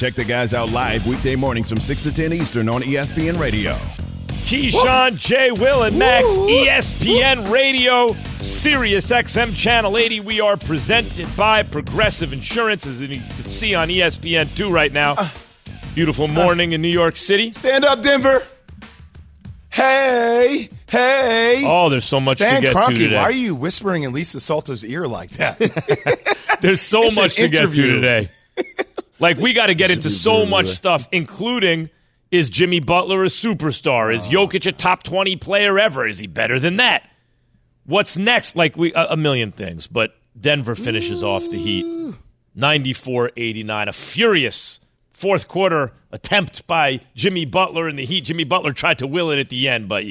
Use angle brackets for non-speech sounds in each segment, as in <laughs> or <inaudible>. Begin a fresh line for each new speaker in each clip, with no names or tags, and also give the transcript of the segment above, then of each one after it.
Check the guys out live weekday mornings from 6 to 10 Eastern on ESPN Radio.
Keyshawn, J. Will, and Max, ESPN Radio, Sirius XM Channel 80. We are presented by Progressive Insurance, as you can see on ESPN 2 right now. Uh. Beautiful morning in New York City.
Stand up, Denver. Hey, hey.
Oh, there's so much
Stan
to get
Kroenke,
to today.
why are you whispering in Lisa Salters' ear like that? <laughs>
There's so
It's
much to get to today. <laughs> like we got to get into so much stuff, including is Jimmy Butler a superstar? Is Jokic a top 20 player ever? Is he better than that? What's next? Like we a, a million things, but Denver finishes off the Heat 94-89, a furious fourth quarter attempt by Jimmy Butler and the Heat. Jimmy Butler tried to will it at the end, but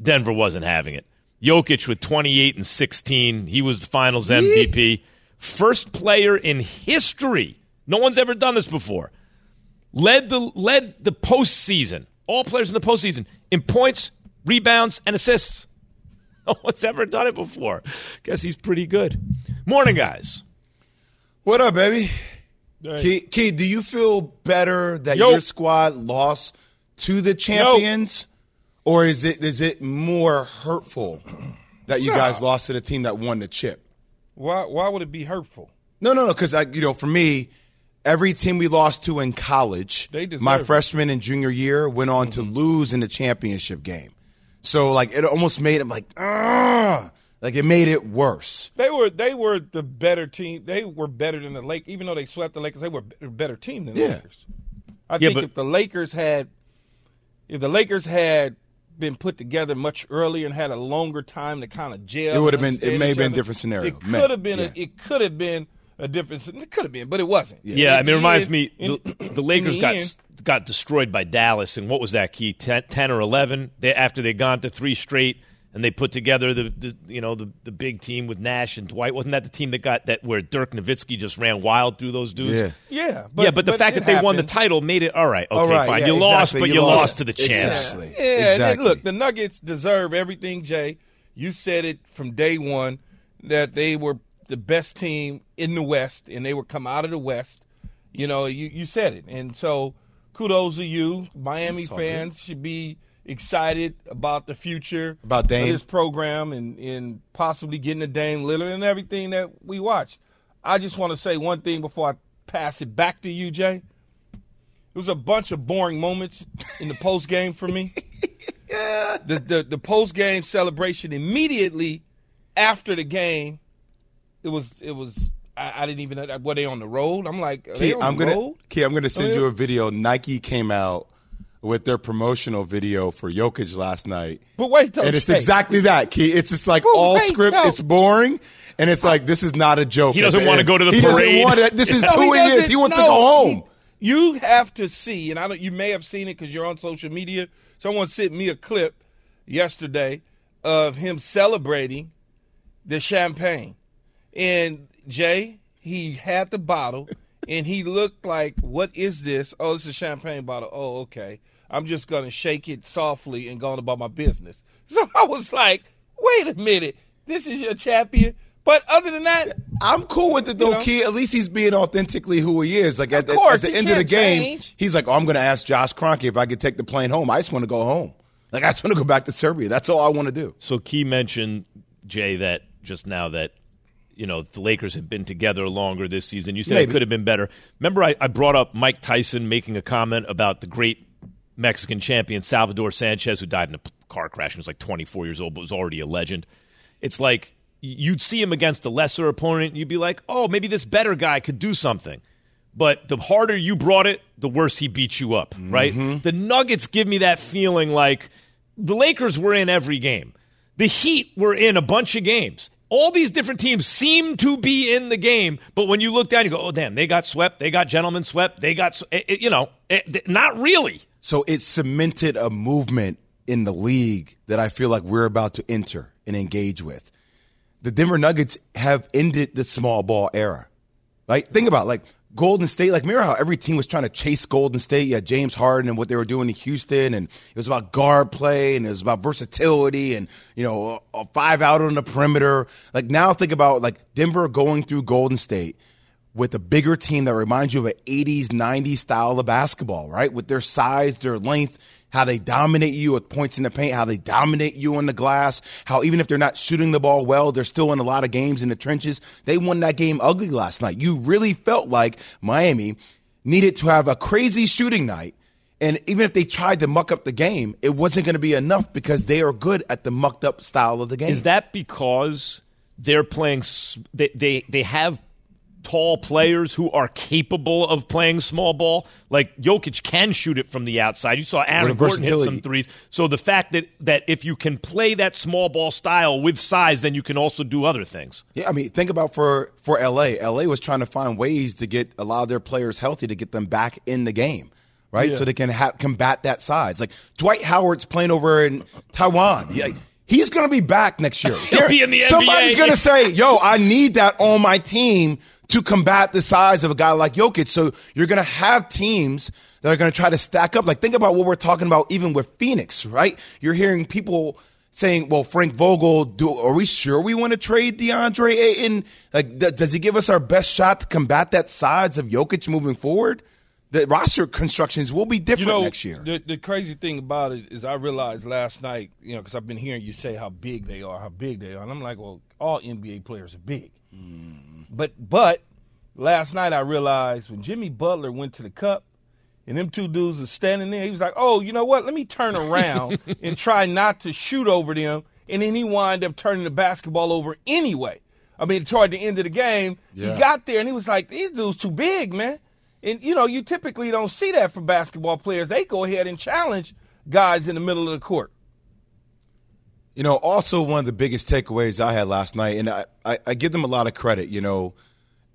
Denver wasn't having it. Jokic with 28 and 16. He was the finals MVP. First player in history. No one's ever done this before. Led the led the postseason. All players in the postseason in points, rebounds, and assists. <laughs> No one's ever done it before. Guess he's pretty good. Morning, guys.
what up, baby? Key, Key, do you feel better that
Yo.
your squad lost to the champions? Or is it is it more hurtful that you guys lost to the team that won the chip?
Why why would it be hurtful?
No, no, no. Because I, you know, for me, every team we lost to in college,
They deserve
my
it.
freshman and junior year, went on to lose in the championship game. So like, it almost made it like, ah, like it made it worse.
They were they were the better team. They were better than the Lakers. Even though they swept the Lakers, they were a better team than the
Yeah.
Lakers. I
Yeah,
think
but-
if the Lakers had if the Lakers had been put together much earlier and had a longer time to kind of gel,
It would have been- it may have been a
other,
different scenario.
It could have been.
yeah.
A, it could have been a difference. It could have been, but it wasn't.
Yeah, I mean, it reminds
the
me the,
in-
the Lakers
in
got
end,
got destroyed by Dallas, and what was that key? 10, 10 or eleven? They after they gone to three straight, and they put together the, the you know the the big team with Nash and Dwight. Wasn't that the team that got that where Dirk Nowitzki just ran wild through those dudes?
Yeah.
yeah,
yeah, but the fact
it
that they won the title made it all right. Okay,
All right,
fine.
yeah,
you lost, but
You
you,
lost.
lost to the champs.
Exactly.
Yeah, and
Exactly.
look, the Nuggets deserve everything, Jay. You said it from day one that they were the best team in the West, and they would come out of the West. You know, you, you said it, and so kudos to you. Miami fans should be excited about the future
About Dame.
of this program and, and possibly getting a Dame Lillard and everything that we watched. I just want to say one thing before I pass it back to you, Jay. It was a bunch of boring moments in the post game for me. <laughs> The the, the post game celebration immediately after the game, it was it was I, I didn't even know were they on the road. I'm like, are they
Key,
on
I'm
the
gonna,
road?
Key, I'm gonna send
Oh,
you a video. Nike came out with their promotional video for Jokic last night.
But wait, though,
and it's
Jay.
exactly that, Key. It's just like
But
all
wait,
script.
though.
It's boring, and it's like this is not a joke.
He doesn't wanna go to the
he
parade.
Doesn't want to, this is <laughs>
No,
who he, is. He wants
no,
to go home.
he- you have to see, and I don't. You may have seen it because you're on social media. Someone sent me a clip yesterday of him celebrating the champagne, and Jay, he had the bottle, and he looked like, "What is this? Oh, it's a champagne bottle. Oh, okay. I'm just gonna shake it softly and go on about my business." <laughs> So I was like, "Wait a minute, this is your champion." But other than that,
I'm cool with it though,
You know?
Key. At least he's being authentically who he is. Like at, the-
course,
at the end of the game,
change.
he's like, "Oh, I'm going to ask Josh Kroenke if I could take the plane home. I just want to go home. Like I just want to go back to Serbia. That's all I want to do."
So Key mentioned Jay that just now that you know the Lakers have been together longer this season. You said
Maybe.
it could have been better. Remember, I, I brought up Mike Tyson making a comment about the great Mexican champion Salvador Sanchez, who died in a car crash and was like 24 years old, but was already a legend. It's like you'd see him against a lesser opponent, and you'd be like, oh, maybe this better guy could do something. But the harder you brought it, the worse he beat you up, right? Mm-hmm. The Nuggets give me that feeling like the Lakers were in every game. The Heat were in a bunch of games. All these different teams seem to be in the game, but when you look down, you go, "Oh, damn! They got swept. They got gentlemen swept. They got, it, it, eh, eh, you know, eh, it, not really."
So it cemented a movement in the league that I feel like we're about to enter and engage with. The Denver Nuggets have ended the small ball era. Right? Think about it, like Golden State, like remember how every team was trying to chase Golden State? Had James Harden and what they were doing in Houston, and it was about guard play and it was about versatility and you know a five out on the perimeter. Like now, think about like Denver going through Golden State with a bigger team that reminds you of an 80s, 90s style of basketball, right? With their size, their length, how they dominate you with points in the paint, how they dominate you on the glass, how even if they're not shooting the ball well, they're still in a lot of games in the trenches. They won that game ugly last night. You really felt like Miami needed to have a crazy shooting night. And even if they tried to muck up the game, it wasn't going to be enough because they are good at the mucked up style of the game.
Is that because they're playing? They they, they have tall players who are capable of playing small ball. Like Jokic can shoot it from the outside. You saw Aaron Gordon hit some threes. So the fact that that if you can play that small ball style with size, then you can also do other things.
Yeah, I mean, think about for for LA. LA was trying to find ways to get a lot of their players healthy to get them back in the game. Right, yeah. so they can ha- combat that size. Like Dwight Howard's playing over in Taiwan. He's going to be back next year. <laughs>
He'll be in the NBA.
Somebody's going to say, "Yo, I need that on my team to combat the size of a guy like Jokic. So you're going to have teams that are going to try to stack up. Like, think about what we're talking about even with Phoenix, right? You're hearing people saying, well, Frank Vogel, do, are we sure we want to trade DeAndre Ayton? Like, th- does he give us our best shot to combat that size of Jokic moving forward? The roster constructions will be different
you know,
next year.
The, the crazy thing about it is I realized last night, you know, because I've been hearing you say how big they are, how big they are. And I'm like, well, all NBA players are big. Mm. But but last night I realized when Jimmy Butler went to the cup and them two dudes are standing there, he was like, Oh, you know what? Let me turn around <laughs> and try not to shoot over them. And then he wound up turning the basketball over anyway. I mean, toward the end of the game, yeah. he got there and he was like, These dudes too big, man. And you know, you typically don't see that for basketball players. They go ahead and challenge guys in the middle of the court.
You know, also one of the biggest takeaways I had last night, and I, I, I give them a lot of credit. You know,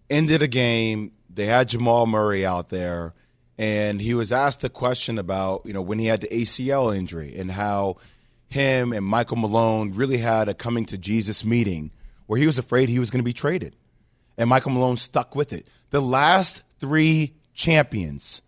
ended a game, they had Jamal Murray out there, and he was asked a question about, you know, when he had the ACL injury and how him and Michael Malone really had a coming to Jesus meeting where he was afraid he was going to be traded. And Michael Malone stuck with it. The last three champions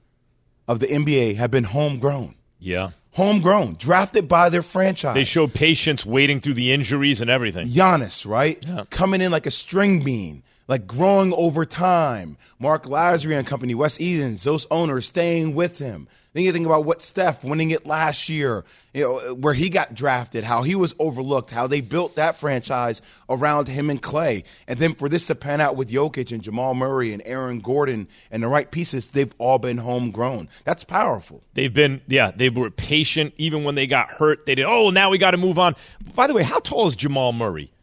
of the NBA have been homegrown.
Yeah
homegrown, drafted by their franchise.
They showed patience waiting through the injuries and everything.
Giannis, right? Yeah. Coming in like a string bean, like growing over time. Mark Lasry and company, Wes Edens, those owners staying with him. Then you think about what Steph winning it last year, you know, where he got drafted, how he was overlooked, how they built that franchise around him and Clay. And then for this to pan out with Jokic and Jamal Murray and Aaron Gordon and the right pieces, they've all been homegrown. That's powerful.
They've been, yeah, they were patient even when they got hurt. They did, oh, now we got to move on. By the way, how tall is Jamal Murray?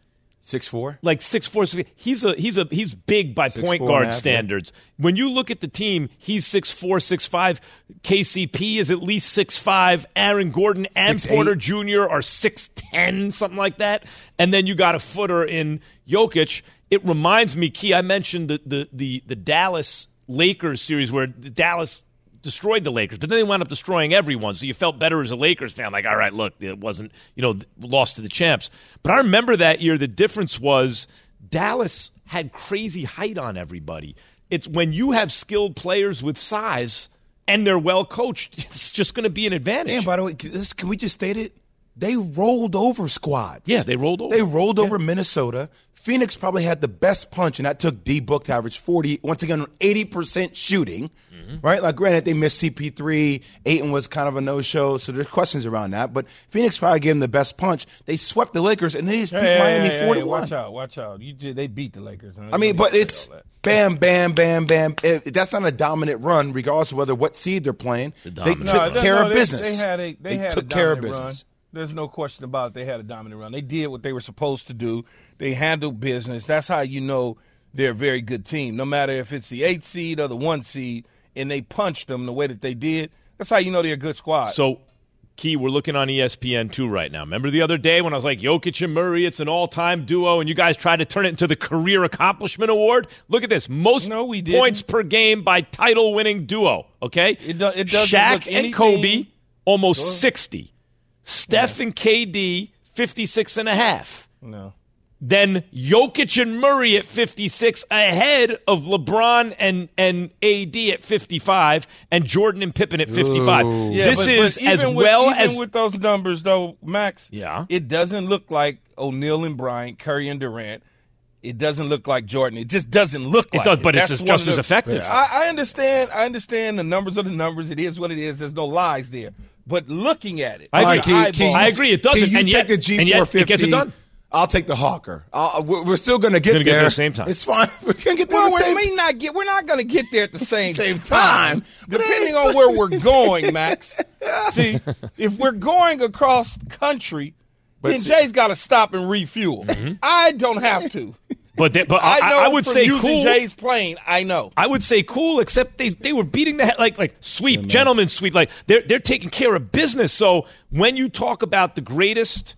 Six four,
like six four. He's a he's a he's big by six, point guard half, standards. Yeah. When you look at the team, he's six four, six five. KCP is at least six five. Aaron Gordon and six, Porter eight. Jr. are six ten, something like that. And then you got a footer in Jokic. It reminds me, Key. I mentioned the the the, the Dallas Lakers series where the Dallas destroyed the Lakers, but then they wound up destroying everyone. So you felt better as a Lakers fan, like, all right, look, it wasn't, you know, lost to the champs. But I remember that year, the difference was Dallas had crazy height on everybody. It's when you have skilled players with size and they're well coached, <laughs> it's just going to be an advantage.
And by the way, can we just state it? They rolled over squads.
Yeah, they rolled over.
They rolled yeah. over Minnesota. Phoenix probably had the best punch, and that took D Book to average 40, once again, 80% shooting, mm-hmm. right? Like, granted, they missed CP3. Ayton was kind of a no show, so there's questions around that. But Phoenix probably gave them the best punch. They swept the Lakers, and they just beat hey, Miami
hey,
41. Hey,
watch out, watch out. You, they beat the Lakers.
I mean, but it's bam, bam, bam, bam. that's not a dominant run, regardless of whether what seed they're playing. They took no, care no, of
they,
business.
They, had a, they, they had took care of business. Run. There's no question about it. They had a dominant run. They did what they were supposed to do. They handled business. That's how you know they're a very good team. No matter if it's the eight seed or the one seed, and they punched them the way that they did. That's how you know they're a good squad.
So Key, we're looking on ESPN two right now. Remember the other day when I was like Jokic and Murray, it's an all-time duo, and you guys tried to turn it into the career accomplishment award. Look at this, most
No, we didn't.
points per game by title-winning duo. Okay,
It do- it doesn't
Shaq
look
and Kobe almost sixty. Steph and KD 56 and a half.
No.
Then Jokic and Murray at 56 ahead of LeBron and, and AD at 55 and Jordan and Pippen at 55.
Yeah,
this
but-
is
but
as
even with-
well
even
as
with those numbers, though, Max.
Yeah.
it doesn't look like O'Neal and Bryant, Curry and Durant. It doesn't look like Jordan. It just doesn't look like
does, but it's
That's
just- just
of
as effective.
I, I understand. I understand the numbers are the numbers. It is what it is. There's no lies there. But looking at it,
I agree.
the
Key, Key,
eyeball-
I agree, it doesn't,
Key, you
and
take
yet-
the G450.
gets it done.
I'll take the Hawker. I'll, we're we're still going to get
Gonna get
there
there at the same time.
It's fine. <laughs> We're going to get there
Well,
at the
we
same
may not get. We're not going to get there at the same, <laughs>
Same time. But
depending on where we're going, Max. <laughs> See, if we're going across country,
But
then
see-
Jay's got to stop and refuel.
Mm-hmm.
I don't have to.
But they, but <laughs>
I
I,
know
I would
from
say
using
cool.
Jay's playing. I know.
I would say cool, except they they were beating the head like like sweep, gentlemen sweep. Like they're they're taking care of business. So when you talk about the greatest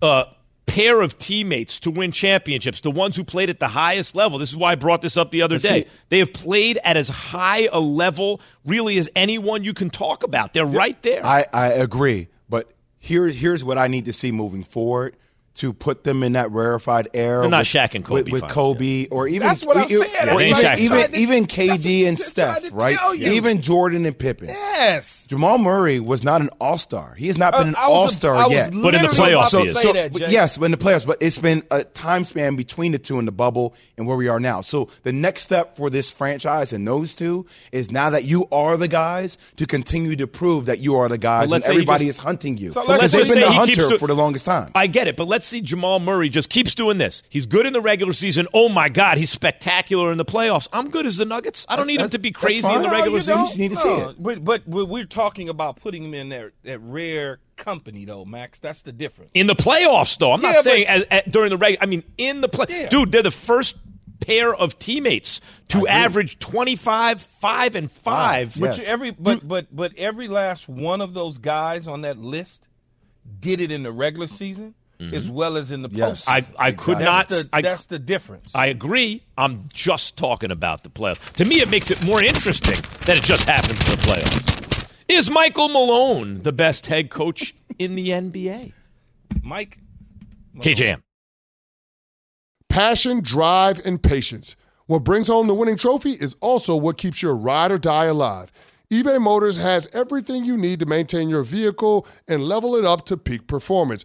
uh, pair of teammates to win championships, the ones who played at the highest level. This is why I brought this up the other
But
day.
see-
they have played at as high a level, really, as anyone you can talk about. They're right there.
I, I agree, but here, here's what I need to see moving forward to put them in that rarefied air.
They're not
with,
Shaq and Kobe
with, with
fine.
Kobe or even
That's what I'm
e-
saying.
or
That's
what
even, even,
tried to-
even
that's
KD and
what I tried
Steph, right?
tell.
Even Jordan and Pippen.
Yes.
Jamal Murray was not an All Star. He has not been an
Uh, I was-
all star yet.
But in the playoffs,
to
he is.
So,
that,
yes, but in the playoffs, but it's been a time span between the two in the bubble and where we are now. So the next step for this franchise and those two is now that you are the guys to continue to prove that you are the guys,
let's
and everybody
just-
is hunting you.
So
Because
let's
they've
just
been
say
the
he keeps
hunter
do-
for the longest time.
I get it, but let's see Jamal Murray just keeps doing this. He's good in the regular season. Oh my God, he's spectacular in the playoffs. I'm good as the Nuggets. I don't need him to be crazy in
fine.
the
No,
regular
you
season.
don't.
just need to see
No,
it.
But, but but we're talking about putting him in that, that rare company, though, Max. That's the difference.
In the playoffs, though, I'm
Yeah,
not
but-
saying as, as- during the regular. I mean, in the play,
Yeah.
dude, they're the first pair of teammates to average 25, five and five.
Yes.
But you, every but but but every last one of those guys on that list did it in the regular season as mm-hmm. well as in the
Yes.
postseason.
I I could not.
That's the,
I,
that's the difference.
I agree. I'm just talking about the playoffs. To me, it makes it more interesting that it just happens in the playoffs. Is Michael Malone the best head coach in the NBA?
Mike,
KJM.
Passion, drive, and patience. What brings home the winning trophy is also what keeps your ride or die alive. eBay Motors has everything you need to maintain your vehicle and level it up to peak performance.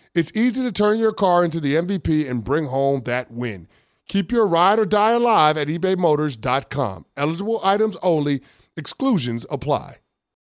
it's easy to turn your car into the MVP and bring home that win. Keep your ride or die alive at ebaymotors.com. Eligible items only, exclusions apply.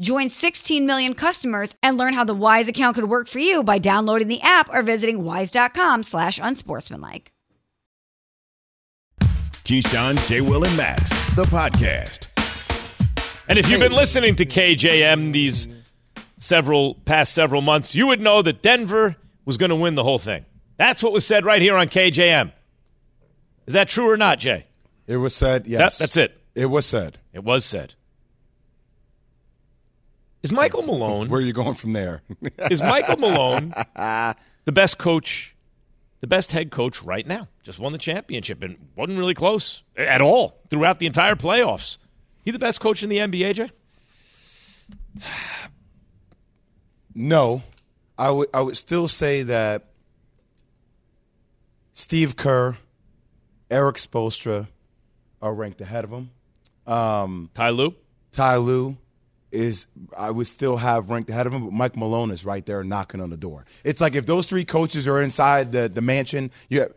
Join 16 million customers and learn how the Wise account could work for you by downloading the app or visiting wise.com slash unsportsmanlike.
Keyshawn, J. Will, and Max, the podcast.
And if you've been listening to KJM these several past several months, you would know that Denver was going to win the whole thing. That's what was said right here on KJM. Is that true or not, Jay?
It was said, yes.
that's it.
It was said.
It was said. Is Michael Malone
Where are you going from there? <laughs>
is Michael Malone the best coach, the best head coach right now? Just won the championship and wasn't really close at all throughout the entire playoffs. He the best coach in the NBA, Jay?
no. I would I would still say that Steve Kerr, Eric Spoelstra are ranked ahead of him. Um,
Ty Lue?
Ty Lue is I would still have ranked ahead of him, but Mike Malone is right there knocking on the door. It's like if those three coaches are inside the, the mansion, you have,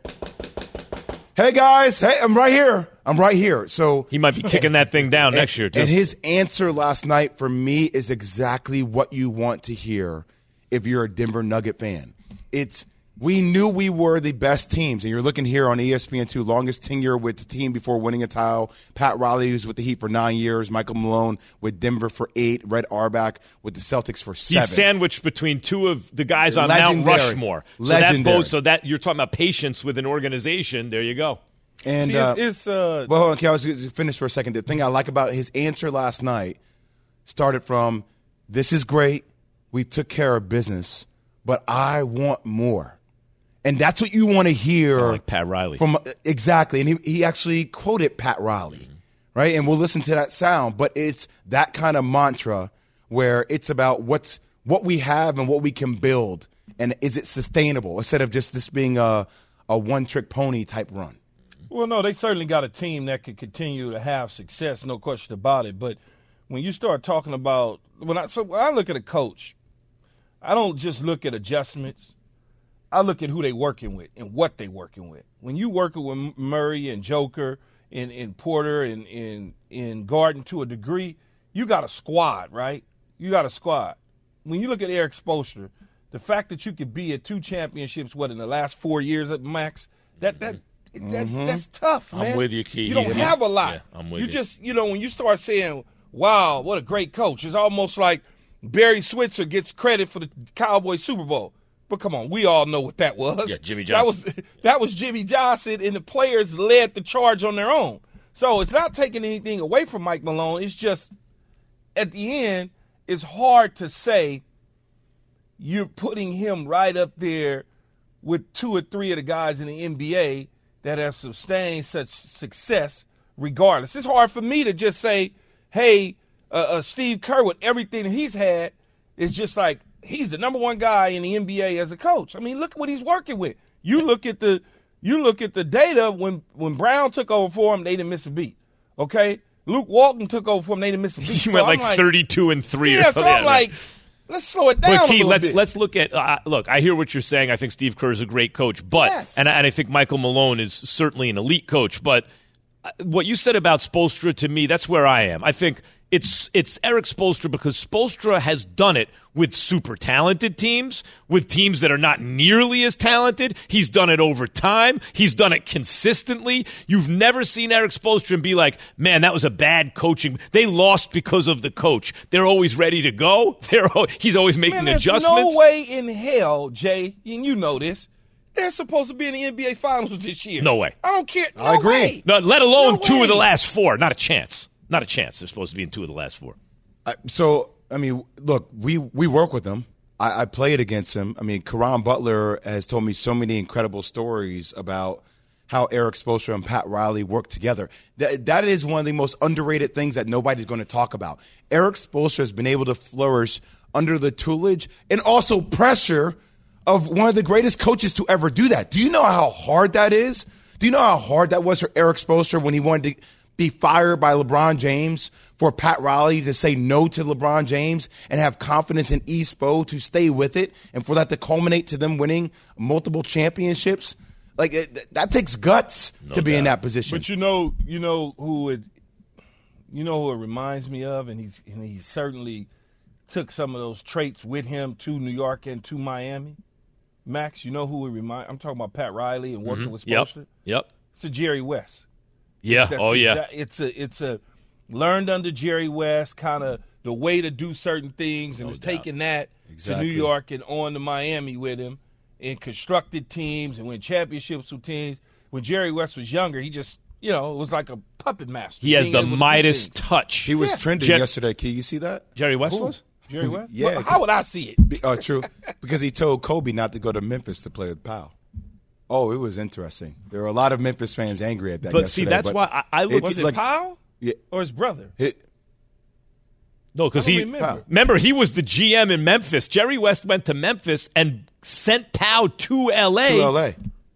Hey guys, hey, I'm right here. I'm right here. So
He might be kicking that thing down next year, too.
and his answer last night for me is exactly what you want to hear if you're a Denver Nugget fan. It's we knew we were the best teams, and you're looking here on E ESPN2, longest tenure with the team before winning a title. Pat Riley, who's with the Heat for nine years. Michael Malone with Denver for eight. Red Auerbach with the Celtics for seven.
He's sandwiched between two of the guys on Mount Rushmore. So that
Legendary.
bodes. So that you're talking about patience with an organization. There you go.
and
See,
uh,
it's, it's uh,
Well, okay, I was going to finish for a second. The thing I like about his answer last night started from this is great. We took care of business, but I want more. And that's what you want to hear.
Sound like Pat Riley.
From exactly. And he, he actually quoted Pat Riley, mm-hmm. right? And we'll listen to that sound, but it's that kind of mantra where it's about what's what we have and what we can build and is it sustainable instead of just this being a a one trick pony type run.
Well, no, they certainly got a team that could continue to have success, no question about it. But when you start talking about when I so when I look at a coach, I don't just look at adjustments. I look at who they working with and what they working with. When you working with Murray and Joker and, and Porter and, and, and Gordon to a degree, you got a squad, right? You got a squad. When you look at Eric Spoelstra, the fact that you could be at two championships, what in the last four years at max, that that, that mm-hmm. that's tough, man.
I'm with you, Keith.
You don't have a lot.
Yeah, I'm with
you
you.
just you know when you start saying, "Wow, what a great coach," it's almost like Barry Switzer gets credit for the Cowboys Super Bowl. But come on, we all know what that was.
Yeah, Jimmy
That was <laughs> that was Jimmy Johnson, and the players led the charge on their own. So it's not taking anything away from Mike Malone. It's just at the end, it's hard to say you're putting him right up there with two or three of the guys in the NBA that have sustained such success regardless. It's hard for me to just say, hey, uh, uh, Steve Kerr, with everything he's had, is just like he's the number one guy in the NBA as a coach. I mean, look at what he's working with. You look at the you look at the data when when Brown took over for him, they didn't miss a beat. Okay, Luke Walton took over for him, they didn't miss a <laughs> beat.
He
So
went
I'm
like, 32 and three. or
Yeah, so. I'm like, let's slow it down.
But Key, let's
bit.
let's look at. Uh, look, I hear what you're saying. I think Steve Kerr is a great coach, but
Yes.
and I, and I think Michael Malone is certainly an elite coach. But Uh, what you said about Spoelstra to me, that's where I am. I think it's it's Eric Spoelstra because Spoelstra has done it with super talented teams, with teams that are not nearly as talented. He's done it over time. He's done it consistently. You've never seen Eric Spoelstra and be like, "Man, that was a bad coaching. They lost because of the coach." They're always ready to go. <laughs> They're he's always making
Man, there's
adjustments.
no way in hell, Jay, and you know this. They're supposed to be in the NBA Finals this year.
No way.
I don't care. No
I agree.
way.
No, let alone
No
two of the last four. Not a chance. Not a chance. They're supposed to be in two of the last four.
I, so I mean, look, we we work with them. I, I played against him. I mean, Caron Butler has told me so many incredible stories about how Eric Spoelstra and Pat Riley work together. That that is one of the most underrated things that nobody's going to talk about. Eric Spoelstra has been able to flourish under the tutelage and also pressure of one of the greatest coaches to ever do that. Do you know how hard that is? Do you know how hard that was for Eric Spoelstra when he wanted to be fired by LeBron James for Pat Riley to say no to LeBron James and have confidence in E Spo to stay with it and for that to culminate to them winning multiple championships? Like it, that takes guts to be in that position.
But you know, you know who it, you know who it reminds me of, and he's and he certainly took some of those traits with him to New York and to Miami. Max, you know who it remind? I'm talking about Pat Riley and working with
Mm-hmm. Yep.
Spoelstra.
Yep.
It's a Jerry West.
Yeah.
That's
oh yeah.
exa- it's a it's a learned under Jerry West kind of the way to do certain things, and it's taking that
Exactly.
to New York and on to Miami with him, and constructed teams and win championships with teams. When Jerry West was younger, he just you know it was like a puppet master.
He has the
able to
Midas touch.
he was
Yes.
trending
Jet-
yesterday. Can you see that?
Jerry West was.
Jerry West.
Yeah,
Well, how would I see it?
Be- Oh, true. because he told Kobe not to go to Memphis to play with Pau. Oh, it was interesting. There were a lot of Memphis fans angry at that.
But see, that's
but
why I- I look-
Was it
like-
Pau
Yeah,
or his brother?
it-
No, because he
remember.
remember he was the GM in Memphis. Jerry West went to Memphis and sent Pau to L.A.
To LA.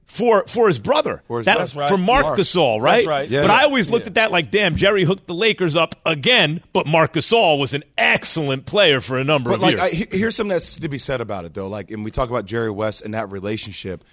For for his brother.
For his
That-
brother.
Right.
For Mark,
Mark.
Gasol, right?
That's right.
Yeah,
but
yeah.
I always looked
Yeah.
at that like, damn, Jerry hooked the Lakers up again. But Mark Gasol was an excellent player for a number
But
of
like,
years.
I, he- here's something that's to be said about it, though. Like, and we talk about Jerry West and that relationship,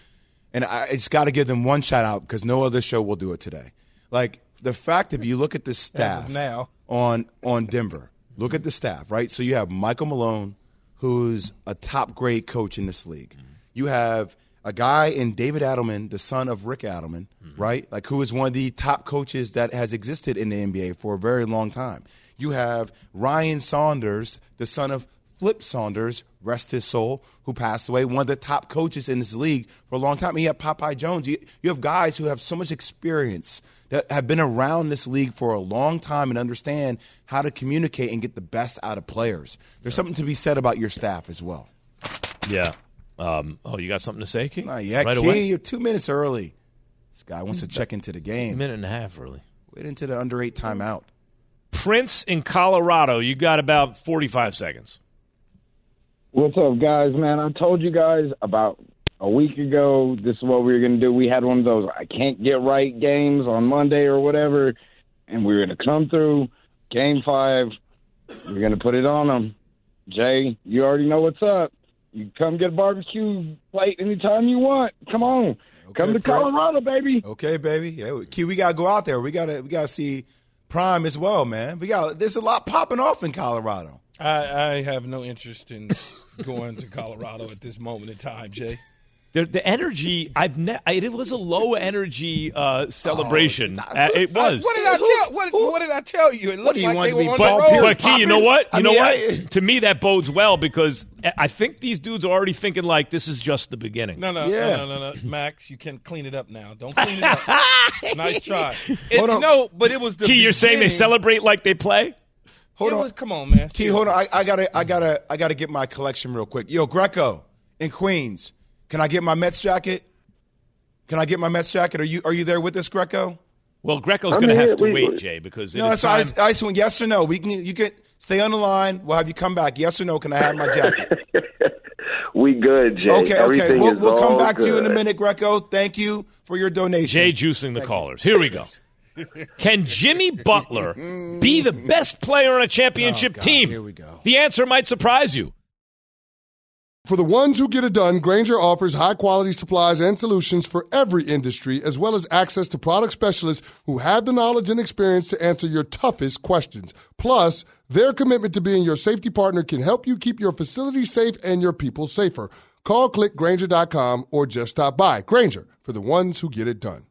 and I it's got to give them one shout out because no other show will do it today. Like the fact if you look at the staff
now.
on on Denver, look at the staff, right? So you have Michael Malone, who's a top grade coach in this league. You have a guy in David Adelman, the son of Rick Adelman, mm-hmm. right? Like who is one of the top coaches that has existed in the NBA for a very long time. You have Ryan Saunders, the son of Flip Saunders, rest his soul, who passed away, one of the top coaches in this league for a long time. And you have Popeye Jones. You, you have guys who have so much experience that have been around this league for a long time and understand how to communicate and get the best out of players. There's something to be said about your staff as well.
yeah. Um, oh, you got something to say, King?
Not yet,
right
Key.
away.
You're two minutes early. This guy wants to check into the game.
A minute and a half, really.
Wait into the under eight timeout.
Prince in Colorado. You got about forty-five seconds.
What's up, guys? Man, I told you guys about a week ago. This is what we were going to do. We had one of those I can't get right games on Monday or whatever, and we were going to come through game five. We're going to put it on them. Jay, you already know what's up. You come get a barbecue plate anytime you want. Come on, come to
Prince.
Colorado, baby.
Okay, baby. Yeah, Key, we gotta go out there. We gotta we gotta see Prime as well, man. We got there's a lot popping off in Colorado.
I, I have no interest in <laughs> going to Colorado at this moment in time, Jay.
The, the energy, I've ne- it was a low energy uh, celebration.
stop.
Uh, it was.
What did I tell? What, what did I tell you? It looked
do you
like
want
they
to
were
be
on
Paul
the road.
Pierce
But Key, you know what? You
I
know
mean,
what?
I-
to me, that bodes well because I think these dudes are already thinking like this is just the beginning.
No, no,
Yeah.
no, no, no, no, Max. You can clean it up now. Don't clean it up. <laughs> nice try. It,
Hold on.
No, but it was the.
Key, you're saying they celebrate like they play?
Hold
It
on.
was- come on, man.
Key, hold on. I, I gotta I gotta I gotta get my collection real quick. Yo, Greco in Queens. Can I get my Mets jacket? Can I get my Mets jacket? Are you are you there with us, Greco?
Well, Greco's going to have to
We-
wait, Jay, because it
No,
is
that's why I,
time.
I just went yes or no. We can you can stay on the line. We'll have you come back. Yes or no? Can I have my jacket? <laughs>
We good, Jay.
Okay, okay.
Everything
We'll, we'll come
all
back to you in a minute, Greco. Thank you for your donation.
Jay juicing the callers. Here we go. <laughs> Can Jimmy Butler be the best player on a oh, championship
Oh, God,
team?
here we go.
The answer might surprise you.
For the ones who get it done, Grainger offers high quality supplies and solutions for every industry, as well as access to product specialists who have the knowledge and experience to answer your toughest questions. Plus, their commitment to being your safety partner can help you keep your facility safe and your people safer. Call click grainger.com or just stop by. Grainger for the ones who get it done.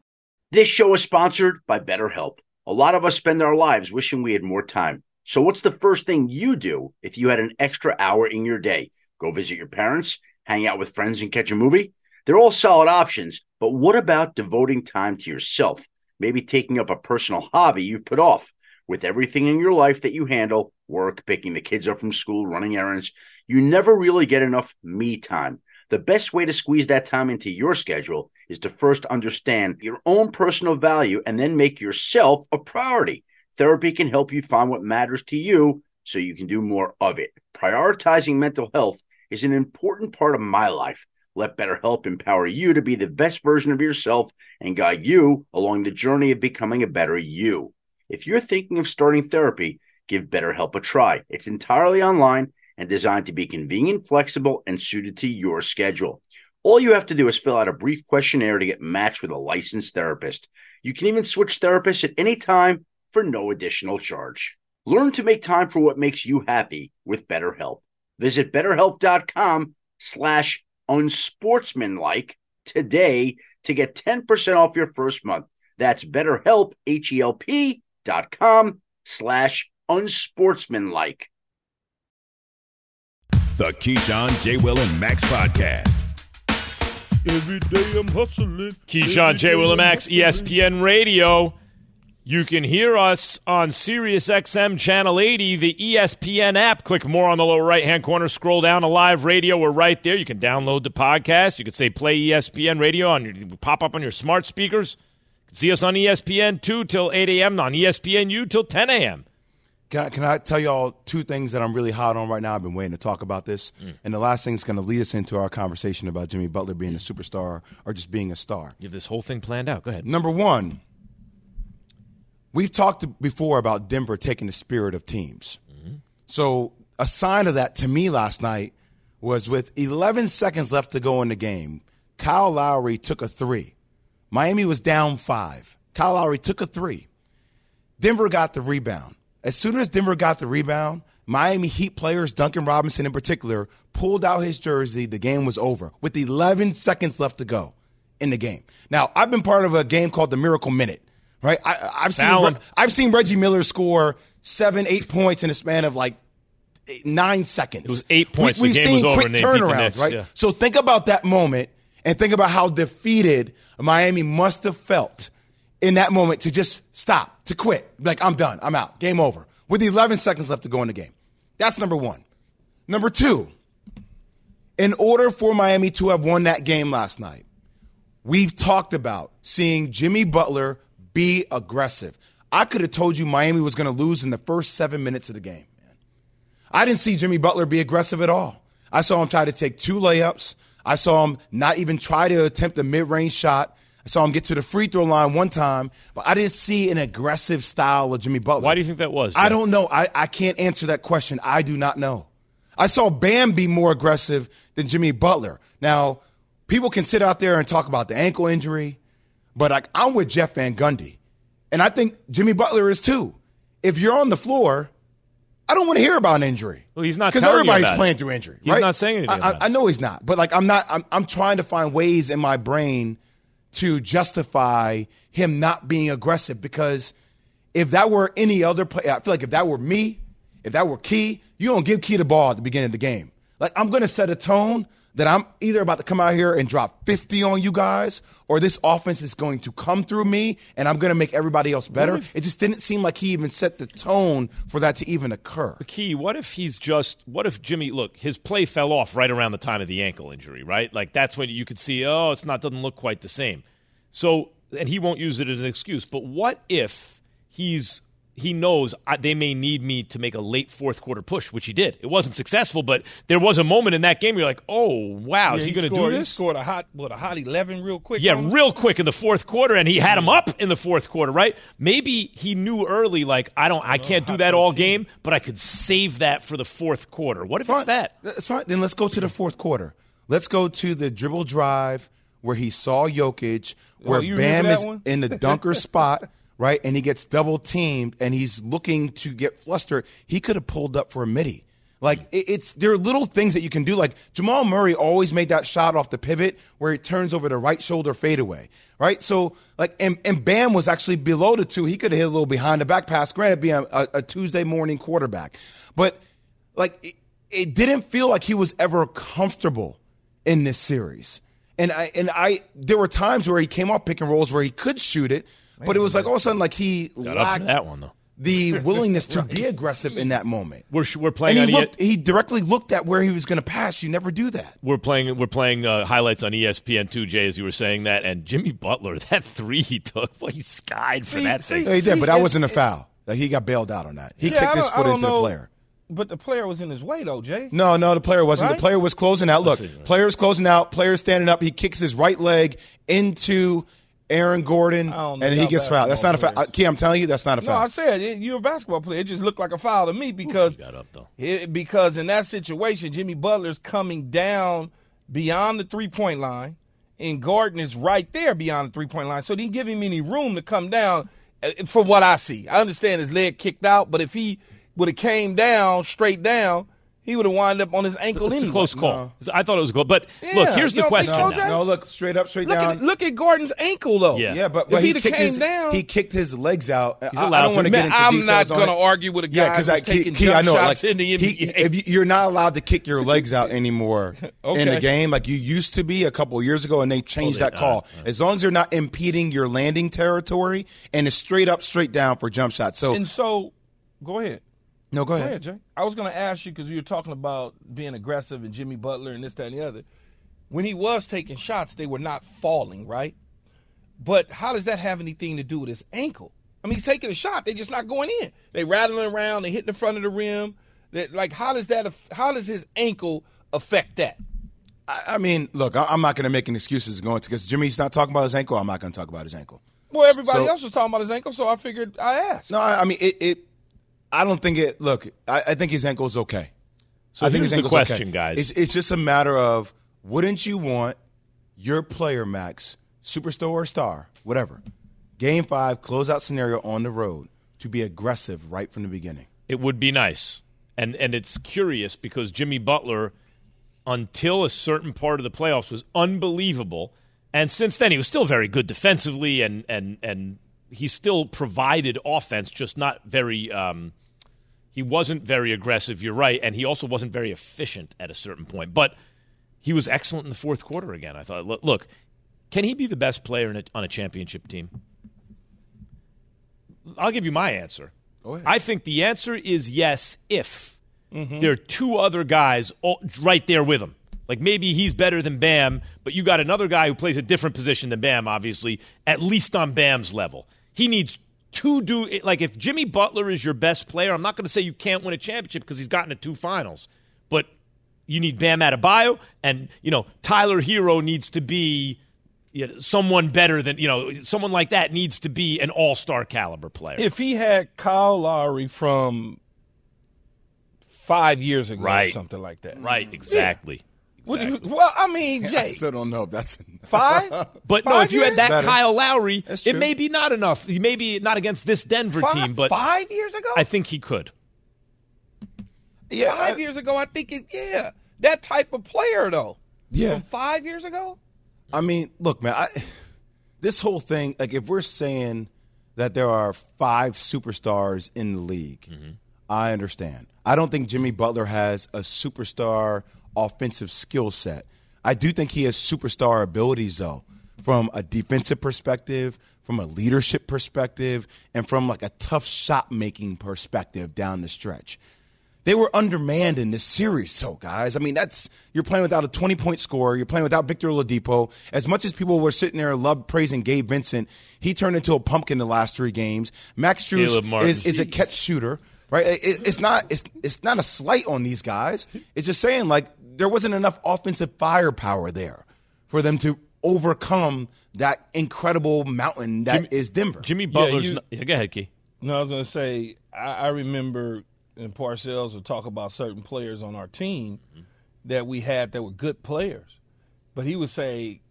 This show is sponsored by BetterHelp. A lot of us spend our lives wishing we had more time. So, what's the first thing you do if you had an extra hour in your day? Go visit your parents, hang out with friends, and catch a movie? They're all solid options, but what about devoting time to yourself? Maybe taking up a personal hobby you've put off. With everything in your life that you handle work, picking the kids up from school, running errands you never really get enough me time. The best way to squeeze that time into your schedule is to first understand your own personal value and then make yourself a priority. Therapy can help you find what matters to you so you can do more of it. Prioritizing mental health is an important part of my life. Let BetterHelp empower you to be the best version of yourself and guide you along the journey of becoming a better you. If you're thinking of starting therapy, give BetterHelp a try. It's entirely online and designed to be convenient, flexible, and suited to your schedule. All you have to do is fill out a brief questionnaire to get matched with a licensed therapist. You can even switch therapists at any time for no additional charge. Learn to make time for what makes you happy with BetterHelp. Visit betterhelp.com slash unsportsmanlike today to get 10% off your first month. That's betterhelp, H-E-L-P dot com slash unsportsmanlike.
The Keyshawn, J. Will, and Max podcast.
Every day I'm hustling.
Keyshawn J. Willimax, ESPN Radio. You can hear us on Sirius XM Channel 80, the ESPN app. Click more on the lower right hand corner. Scroll down to live radio. We're right there. You can download the podcast. You can say play ESPN Radio on your pop up on your smart speakers. You can see us on ESPN 2 till 8 a.m. on ESPNU till 10 a.m.
Can I, can I tell y'all two things that I'm really hot on right now? I've been waiting to talk about this. Mm. And the last thing is going to lead us into our conversation about Jimmy Butler being a superstar or just being a star.
You have this whole thing planned out. Go ahead.
Number one, we've talked before about Denver taking the spirit of teams. So a sign of that to me last night was with 11 seconds left to go in the game, Kyle Lowry took a three. Miami was down five. Kyle Lowry took a three. Denver got the rebound. As soon as Denver got the rebound, Miami Heat players, Duncan Robinson in particular, pulled out his jersey. The game was over with 11 seconds left to go in the game. Now, I've been part of a game called the Miracle Minute, right? I, I've seen. I've seen Reggie Miller score seven, eight points in a span of like eight- nine seconds. It
was eight points. The
We, have
game
seen quick
and they beat the
turnarounds, right?
yeah.
So think about that moment and think about how defeated Miami must have felt in that moment to just stop, to quit. Like, I'm done. I'm out. Game over. With 11 seconds left to go in the game. That's number one. Number two, in order for Miami to have won that game last night, we've talked about seeing Jimmy Butler be aggressive. I could have told you Miami was going to lose in the first seven minutes of the game. Man. I didn't see Jimmy Butler be aggressive at all. I saw him try to take two layups. I saw him not even try to attempt a mid range shot. I saw him get to the free throw line one time, but I didn't see an aggressive style of Jimmy Butler.
Why do you think that was?
I don't know. I, I can't answer that question. I do not know. I saw Bam be more aggressive than Jimmy Butler. Now, people can sit out there and talk about the ankle injury, but like I'm with Jeff Van Gundy. And I think Jimmy Butler is too. If you're on the floor, I don't want to hear about an injury.
Well, he's not
because everybody's
about it.
playing through injury.
He's
right?
not saying anything
I, I. I know he's not, but like I'm not. I'm, I'm trying to find ways in my brain to justify him not being aggressive because if that were any other player, I feel like if that were me, if that were Key, you don't give Key the ball at the beginning of the game. Like I'm going to set a tone that I'm either about to come out here and drop 50 on you guys, or this offense is going to come through me and I'm going to make everybody else better. it just didn't seem like he even set the tone for that to even occur.
Key, what if he's just what if Jimmy look, his play fell off right around the time of the ankle injury, right? Like that's when you could see, oh, it's not doesn't look quite the same. So and he won't use it as an excuse. But what if he's he knows I, they may need me to make a late fourth quarter push, which he did. It wasn't successful, but there was a moment in that game where you're like, "Oh, wow, is
Yeah,
he going to do
scored- He
this?"
scored a hot, what a hot eleven, real quick.
Yeah,
on him.
real quick in the fourth quarter, and he had him up in the fourth quarter, right? Maybe he knew early, like I don't, I can't do that all game, but I could save that for the fourth quarter. What if it's that?
That's fine. Then let's go to the fourth quarter. Let's go to the dribble drive where he saw Jokic, oh, where
Oh,
Bam is
one?
in the dunker <laughs> spot, right? And he gets double teamed and he's looking to get flustered. He could have pulled up for a midi. Like it's there are little things that you can do. Like Jamal Murray always made that shot off the pivot where he turns over the right shoulder fadeaway, right? So like and, and Bam was actually below the two. He could have hit a little behind the back pass. Granted, being a, a, Tuesday morning quarterback, but like it, it didn't feel like he was ever comfortable in this series. And I and I there were times where he came off pick and rolls where he could shoot it, but it was like all of a sudden like he
Got up for
lacked
that one though.
the willingness to be <laughs> aggressive in that moment.
We're we're playing
And he
on
looked he directly looked at where he was going to pass. You never do that.
we're playing we're playing uh, highlights on ESPN two, Jay, as you were saying that, and Jimmy Butler, <laughs> that three he took, boy, he skied for
See-
that
see-
thing.
Yeah, he did, but that
it's-
wasn't a foul. Like he got bailed out on that. He
Yeah, I
kicked his
don't- I
foot
don't
into the
know.
player.
But the player was in his way, though, Jay.
No, no, the player wasn't.
Right?
The player was closing out. Look,
see, right.
player's closing out. Player's standing up. He kicks his right leg into Aaron Gordon,
I don't know
and he gets fouled. That's not a
basketball
foul. Key, I'm telling you, that's not a foul.
No,
foul.
I said it, you're a basketball player. It just looked like a foul to me because
Got up
it- because in that situation, Jimmy Butler's coming down beyond the three point line, and Gordon is right there beyond the three point line. So he didn't give him any room to come down. uh, From what I see, I understand his leg kicked out, but if he would have came down straight down, he would have wound up on his ankle
It's
anyway.
a close call. I thought it was close, but
Yeah,
look, here's
you
the question.
so,
now.
Jay?
no, look straight up, straight
Look
down.
at look at Gordon's ankle though.
Yeah.
yeah, but, but
he'd
he kicked
came
his
down,
he kicked his legs out. I, I
allowed
don't
to.
want to get into
I'm not going to argue with a guy
Yeah, because
who's
I
taking
Key,
jump
I know
shots
like
in the
he,
NBA.
if you, you're not allowed to kick your legs out <laughs> anymore in the game, like you used to be a couple of years ago, and they oh, changed
they-
that call. As long as you're not impeding your landing territory, and it's straight up, straight down for jump shots. So
and so, go ahead.
No, go
Go
ahead.
ahead, Jay. I was going to ask you because you were talking about being aggressive and Jimmy Butler and this, that, and the other. When he was taking shots, they were not falling, right? But how does that have anything to do with his ankle? I mean, he's taking a shot. They're just not going in. They rattling around. They hitting the front of the rim. That like, how does that? How does his ankle affect that?
I, I mean, look, I, I'm not going to make any excuses going to because Jimmy's not talking about his ankle. I'm not going to talk about his ankle.
Well, everybody
So-
else was talking about his ankle, so I figured I asked.
No, I, I mean it, it. I don't think it. Look, I, I think his ankle's okay.
So
I think
here's
his
the
ankle's
question,
okay.
guys.
It's, it's just a matter of wouldn't you want your player, Max, superstar or star, whatever, game five closeout scenario on the road to be aggressive right from the beginning.
It would be nice. And and it's curious because Jimmy Butler until a certain part of the playoffs was unbelievable. And since then he was still very good defensively and and and he still provided offense, just not very um, he wasn't very aggressive, you're right, and he also wasn't very efficient at a certain point. But he was excellent in the fourth quarter again. I thought, look, look can he be the best player in a, on a championship team? I'll give you my answer. I think the answer is yes if there are two other guys all, right there with him. Like maybe he's better than Bam, but you got another guy who plays a different position than Bam, obviously, at least on Bam's level. He needs two do like if Jimmy Butler is your best player, I'm not going to say you can't win a championship because he's gotten to two finals, but you need Bam Adebayo, and you know Tyler Herro needs to be you know, someone better than you know someone like that needs to be an All Star caliber player.
If he had Kyle Lowry from five years ago or
Right.
something like that.
right, exactly.
What you-
Exactly.
well, I mean,
I still don't know if that's <laughs>
five?
But no, if you had that
Better.
Kyle Lowry, it may be not enough. He may be not against this Denver
five,
team, but
five years ago?
I think he could.
yeah,
five
I-
years ago, I think it, yeah. That type of player, though.
Yeah.
From five years ago?
I mean, look, man, I, this whole thing, like, if we're saying that there are five superstars in the league, mm-hmm. I understand. I don't think Jimmy Butler has a superstar offensive skill set. I do think he has superstar abilities, though, from a defensive perspective, from a leadership perspective, and from like a tough shot making perspective down the stretch they were undermanned in this series. So, guys, I mean, that's you're playing without a 20 point scorer. You're playing without Victor Oladipo. As much as people were sitting there and loved praising Gabe Vincent, he turned into a pumpkin the last three games. Max
Caleb
is, is a catch shooter, right? It- it's not it's it's not a slight on these guys. It's just saying like there wasn't enough offensive firepower there for them to overcome that incredible mountain that is
Jimmy,
Denver.
Jimmy Butler's.
you-
not- yeah, go ahead, Key.
No, I was going to say, I, I remember in Parcells would talk about certain players on our team that we had that were good players. But he would say,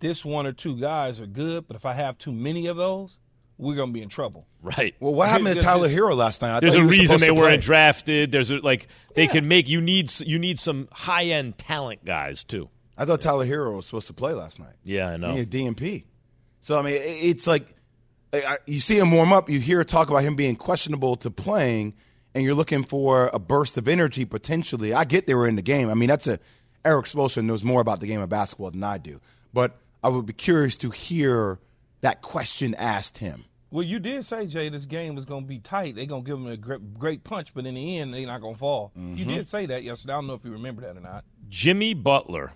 this one or two guys are good, but if I have too many of those, we're going to be in trouble.
Right.
well, what happened to Tyler Herro last night? I
There's
thought
a
he
reason
supposed
they
to
weren't drafted. There's a, like they can make you need you need some high end talent guys too.
I thought Tyler Herro was supposed to play last night.
Yeah, I know.
He had DNP. So I mean, it's like I- I- you see him warm up, you hear talk about him being questionable to playing, and you're looking for a burst of energy potentially. I get they were in the game. I mean, that's a Eric Spoelstra knows more about the game of basketball than I do. But I would be curious to hear that question asked him.
Well, you did say, Jay, this game was going to be tight. They're going to give them a great, great punch, but in the end, they're not going to fall. You mm-hmm. did say that yesterday. I don't know if you remember that or not.
Jimmy Butler.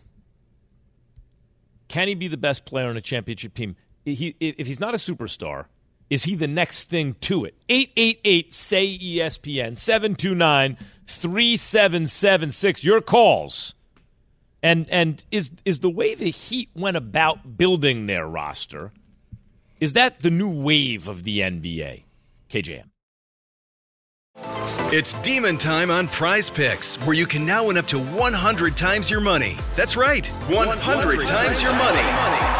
Can he be the best player on a championship team? He, if he's not a superstar, is he the next thing to it? 888 say ESPN 729 3776. Your calls. And and is is the way the Heat went about building their roster, is that the new wave of the NBA? KJM.
It's demon time on Prize Picks, where you can now win up to 100 times your money. That's right, 100, times your money.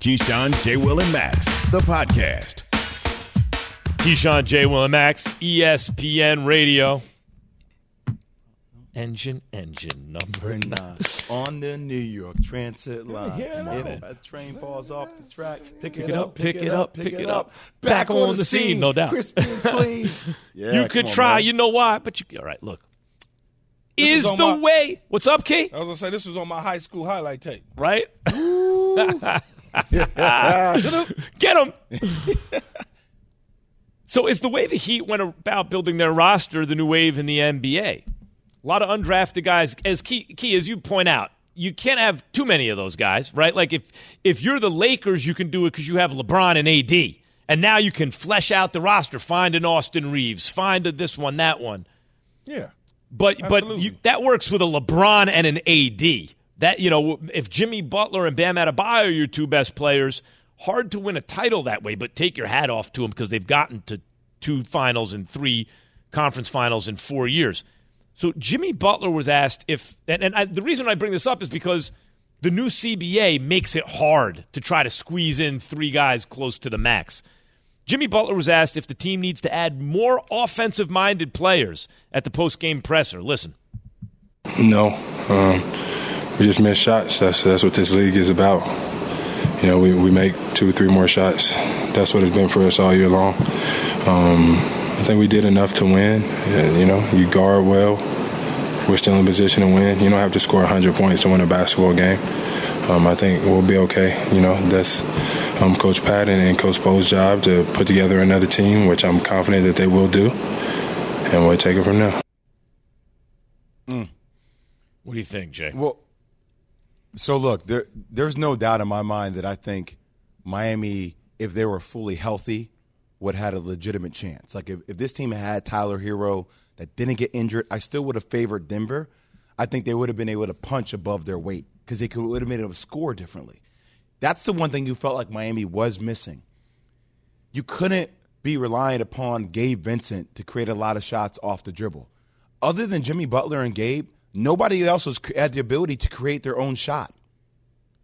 Keyshawn, J. Will, and Max, the podcast.
Keyshawn, J. Will, and Max, ESPN Radio. Engine, engine number nine.
on the New York Transit line.
hear
If
that?
a train falls off the track, pick,
Pick it up, pick it up, pick it up. Back on the scene, no doubt.
Crispy and <laughs> clean. yeah,
you could
on,
try,
man.
you know why? But you, all right, look.
This
Is the
my-
way. What's up, Key?
I was gonna say this was on my high school highlight tape.
Right? <laughs> <laughs> Get him. <laughs> so is the way the Heat went about building their roster the new wave in the NBA? A lot of undrafted guys, as key, key as you point out, you can't have too many of those guys, right? Like if if you're the Lakers, you can do it because you have LeBron and AD, and now you can flesh out the roster, find an Austin Reaves, find a this one, that one.
Yeah.
But but you, that works with a LeBron and an AD. That you know, if Jimmy Butler and Bam Adebayo are your two best players, hard to win a title that way. But take your hat off to them because they've gotten to two finals and three conference finals in four years. So Jimmy Butler was asked if, and, and I, the reason I bring this up is because the new CBA makes it hard to try to squeeze in three guys close to the max. Jimmy Butler was asked if the team needs to add more offensive minded players at the post game presser. Listen.
No, um, we just miss shots. That's that's what this league is about. You know, we, we make two, or three more shots. That's what it's been for us all year long. Um, I think we did enough to win. Uh, You know, you guard well. We're still in position to win. You don't have to score 100 points to win a basketball game. Um, I think we'll be okay. You know, that's um, Coach Pat and, and Coach Spo's job to put together another team, which I'm confident that they will do, and we'll take it from there.
What do you think, Jay?
Well, so look, there there's no doubt in my mind that I think Miami, if they were fully healthy, would have had a legitimate chance. Like if, if this team had Tyler Herro that didn't get injured, I still would have favored Denver. I think they would have been able to punch above their weight because they could would have able to score differently. That's the one thing you felt like Miami was missing. You couldn't be reliant upon Gabe Vincent to create a lot of shots off the dribble. Other than Jimmy Butler and Gabe, nobody else has had the ability to create their own shot.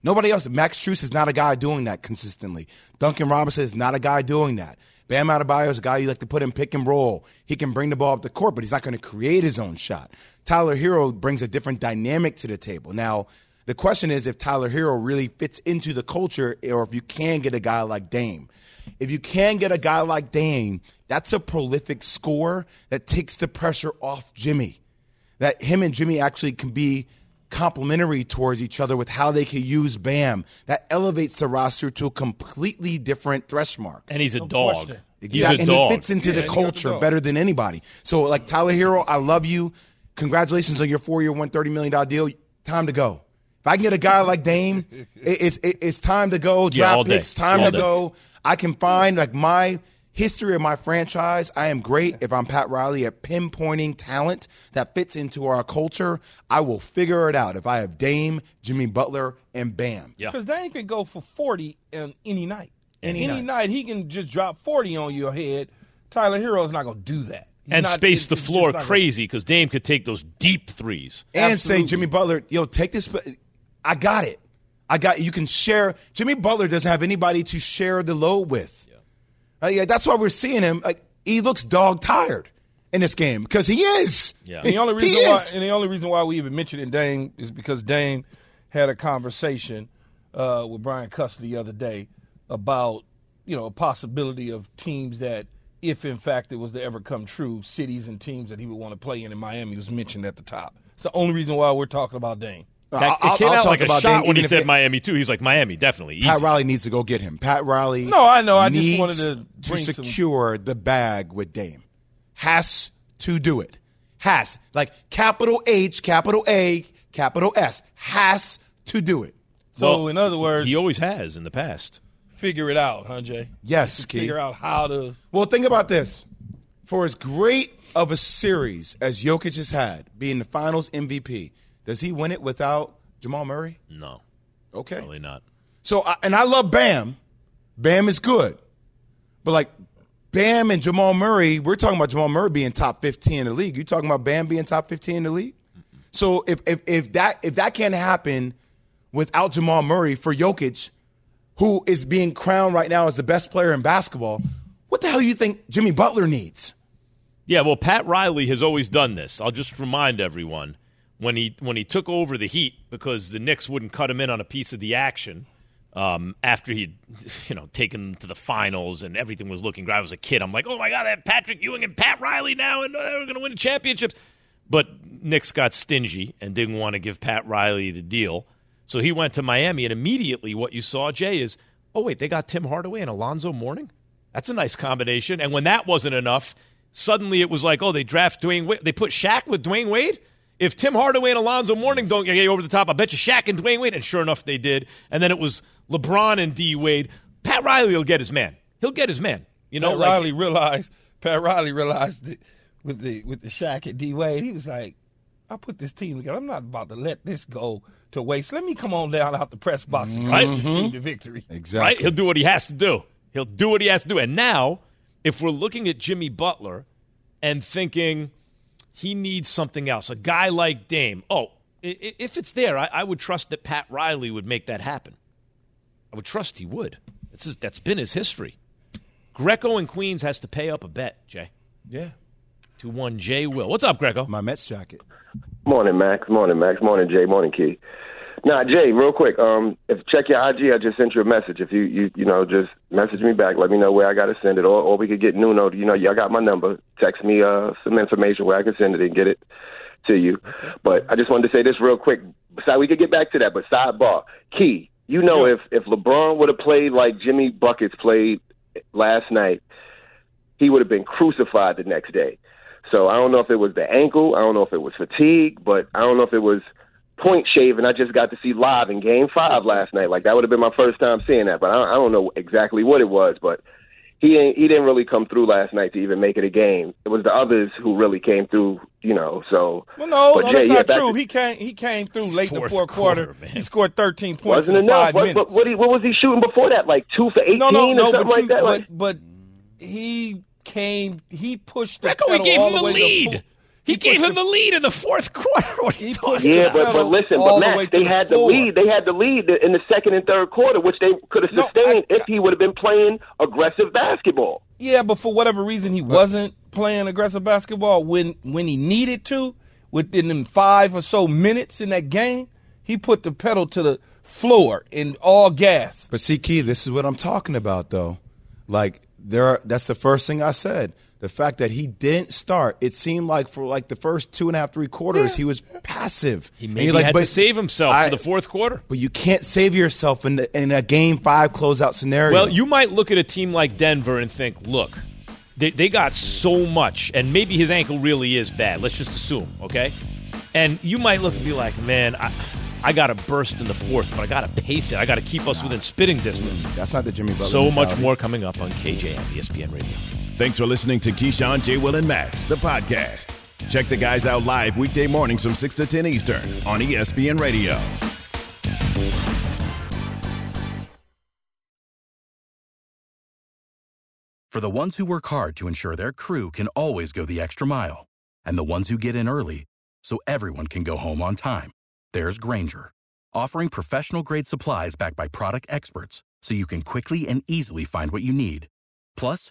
Nobody else. Max Strus is not a guy doing that consistently. Duncan Robinson is not a guy doing that. Bam Adebayo is a guy you like to put in pick and roll. He can bring the ball up the court, but he's not going to create his own shot. Tyler Herro brings a different dynamic to the table. Now, the question is if Tyler Herro really fits into the culture or if you can get a guy like Dame. If you can get a guy like Dame, that's a prolific scorer that takes the pressure off Jimmy that him and Jimmy actually can be complementary towards each other with how they can use Bam. That elevates the roster to a completely different thresh mark.
And he's a dog. He's
Exactly.
a
And
dog.
he fits into
Yeah,
the
and you got the
culture better than anybody. So, like Tyler Herro, I love you. Congratulations on your four year, $130 million deal. Time to go. If I can get a guy like Dame, <laughs> it's it's time to go.
Yeah,
Draft
day.
picks, time
All
to
day.
go. I can find like my history of my franchise. I am great if I'm Pat Riley at pinpointing talent that fits into our culture. I will figure it out if I have Dame, Jimmy Butler, and Bam.
Yeah.
Because Dame can go for 40 on any night.
Any
Any,
night.
night. he can just drop 40 on your head. Tyler Herro is not going to do that. He's
and
not-
space
it-
the floor crazy because Dame could take those deep threes.
and say Jimmy Butler, yo, take this. I got it. I got. You can share. Jimmy Butler doesn't have anybody to share the load with. Uh, yeah, that's why we're seeing him. Like he looks dog tired in this game because he is.
Yeah.
And the only reason why, and the only reason why we even mentioned it, Dame, is because Dame had a conversation uh, with Brian Custer the other day about you know a possibility of teams that, if in fact it was to ever come true, cities and teams that he would want to play in. in Miami was mentioned at the top. It's the only reason why we're talking about Dame.
That,
I'll-
it came
I'll
out
talk
like a
about
shot
Dame
when he said
it-
Miami too. He's like Miami, definitely.
Pat
Easy.
Riley needs to go get him. Pat Riley.
No, I know. I just wanted to bring some-
secure the bag with Dame. Has to do it. Has. Like capital H, capital A, capital S. Has to do it.
So,
Well,
in other words,
he always has in the past.
figure it out, huh, Jay?
Yes, Key.
Figure out how to.
Well, think about this. For as great of a series as Jokic has had, being the finals MVP, does he win it without Jamal Murray?
No,
Okay.
probably not.
So, I- and I love Bam. Bam is good. But like Bam and Jamal Murray, we're talking about Jamal Murray being top 15 in the league. You're talking about Bam being top 15 in the league? So if, if if that if that can't happen without Jamal Murray for Jokic, who is being crowned right now as the best player in basketball, what the hell do you think Jimmy Butler needs?
Yeah, well, Pat Riley has always done this. I'll just remind everyone when he when he took over the Heat because the Knicks wouldn't cut him in on a piece of the action um, after he'd you know taken to the finals and everything was looking great. I was a kid. I'm like, oh my god, have Patrick Ewing and Pat Riley now, and uh, we're going to win the championships. But Knicks got stingy and didn't want to give Pat Riley the deal, so he went to Miami. And immediately, what you saw, Jay, is oh wait, they got Tim Hardaway and Alonzo Mourning. That's a nice combination. And when that wasn't enough, suddenly it was like, oh, they draft Dwyane Wade. They put Shaq with Dwyane Wade. If Tim Hardaway and Alonzo Mourning don't get over the top, I bet you Shaq and Dwyane Wade. And sure enough, they did. And then it was LeBron and D Wade. Pat Riley will get his man. He'll get his man. You know,
Pat
like,
Riley realized. Pat Riley realized that with the with the Shaq and D Wade, he was like, "I put this team together. I'm not about to let this go to waste. Let me come on down out the press box and mm-hmm.
Right.
coach this team to victory." Exactly.
Right? He'll do what he has to do. He'll do what he has to do. And now, if we're looking at Jimmy Butler and thinking he needs something else, a guy like Dame, oh, i- i- if it's there, I, I would trust that Pat Riley would make that happen. I would trust he would. This is, that's been his history. Greco and Queens has to pay up a bet, Jay.
Yeah.
To one Jay Will. What's up, Greco?
My Mets jacket.
Morning, Max. Morning, Max. Morning, Jay. Morning, Key. Nah, Jay, real quick. Um, if check your IG, I just sent you a message. If you you you know just message me back, let me know where I got to send it, or or we could get Nuno. You know, y'all got my number. Text me uh some information where I can send it and get it to you. But I just wanted to say this real quick. Besides, we could get back to that. But sidebar, Key. You know, if if LeBron would have played like Jimmy buckets played last night, he would have been crucified the next day. So I don't know if it was the ankle, I don't know if it was fatigue, but I don't know if it was point shaving. I just got to see live in Game Five last night. Like that would have been my first time seeing that, but I, I don't know exactly what it was. But he ain't, he didn't really come through last night to even make it a game. It was the others who really came through, you know. So
Well, no,
but
no,
Jay,
that's
yeah,
not
back
true.
to-
He came he came through late in the
Fourth
fourth quarter.
quarter,
He scored 13 points
wasn't
in
enough.
five
What,
minutes.
what, what, he, what was he shooting before that? Like two for eighteen
no, no,
or
no,
something
but,
like
you,
that. Like,
but but he came. He pushed the
Greco, he gave
all
him
the
the
way to
lead.
Full-
He,
he
gave him the lead in the fourth <laughs> quarter. What are you talking
Yeah,
about?
but but listen,
all
but
the
Matt,
to
they
the
had the lead. They had the lead in the second and third quarter, which they could have
No,
sustained
I-
if he would have been playing aggressive basketball.
Yeah, but for whatever reason, he wasn't playing aggressive basketball when when he needed to. Within them five or so minutes in that game, he put the pedal to the floor in all gas.
But see, Key, this is what I'm talking about, though. Like there, are, that's the first thing I said. The fact that he didn't start, it seemed like for like the first two and a half, three quarters, he was passive.
He maybe
like,
had
but
to save himself
I-
for the fourth quarter.
But you can't save yourself in, the, in a game five closeout scenario.
Well, you might look at a team like Denver and think, look, they, they got so much, and maybe his ankle really is bad. Let's just assume, okay? And you might look and be like, man, I, I got to burst in the fourth, but I got to pace it. I got to keep us within spitting distance.
That's not the Jimmy Butler.
So much more coming up on KJM, ESPN Radio.
Thanks for listening to Keyshawn, J. Will, and Max, the podcast. Check the guys out live weekday mornings from 6 to 10 Eastern on ESPN Radio.
For the ones who work hard to ensure their crew can always go the extra mile, and the ones who get in early so everyone can go home on time, there's Grainger, offering professional grade supplies backed by product experts so you can quickly and easily find what you need. Plus,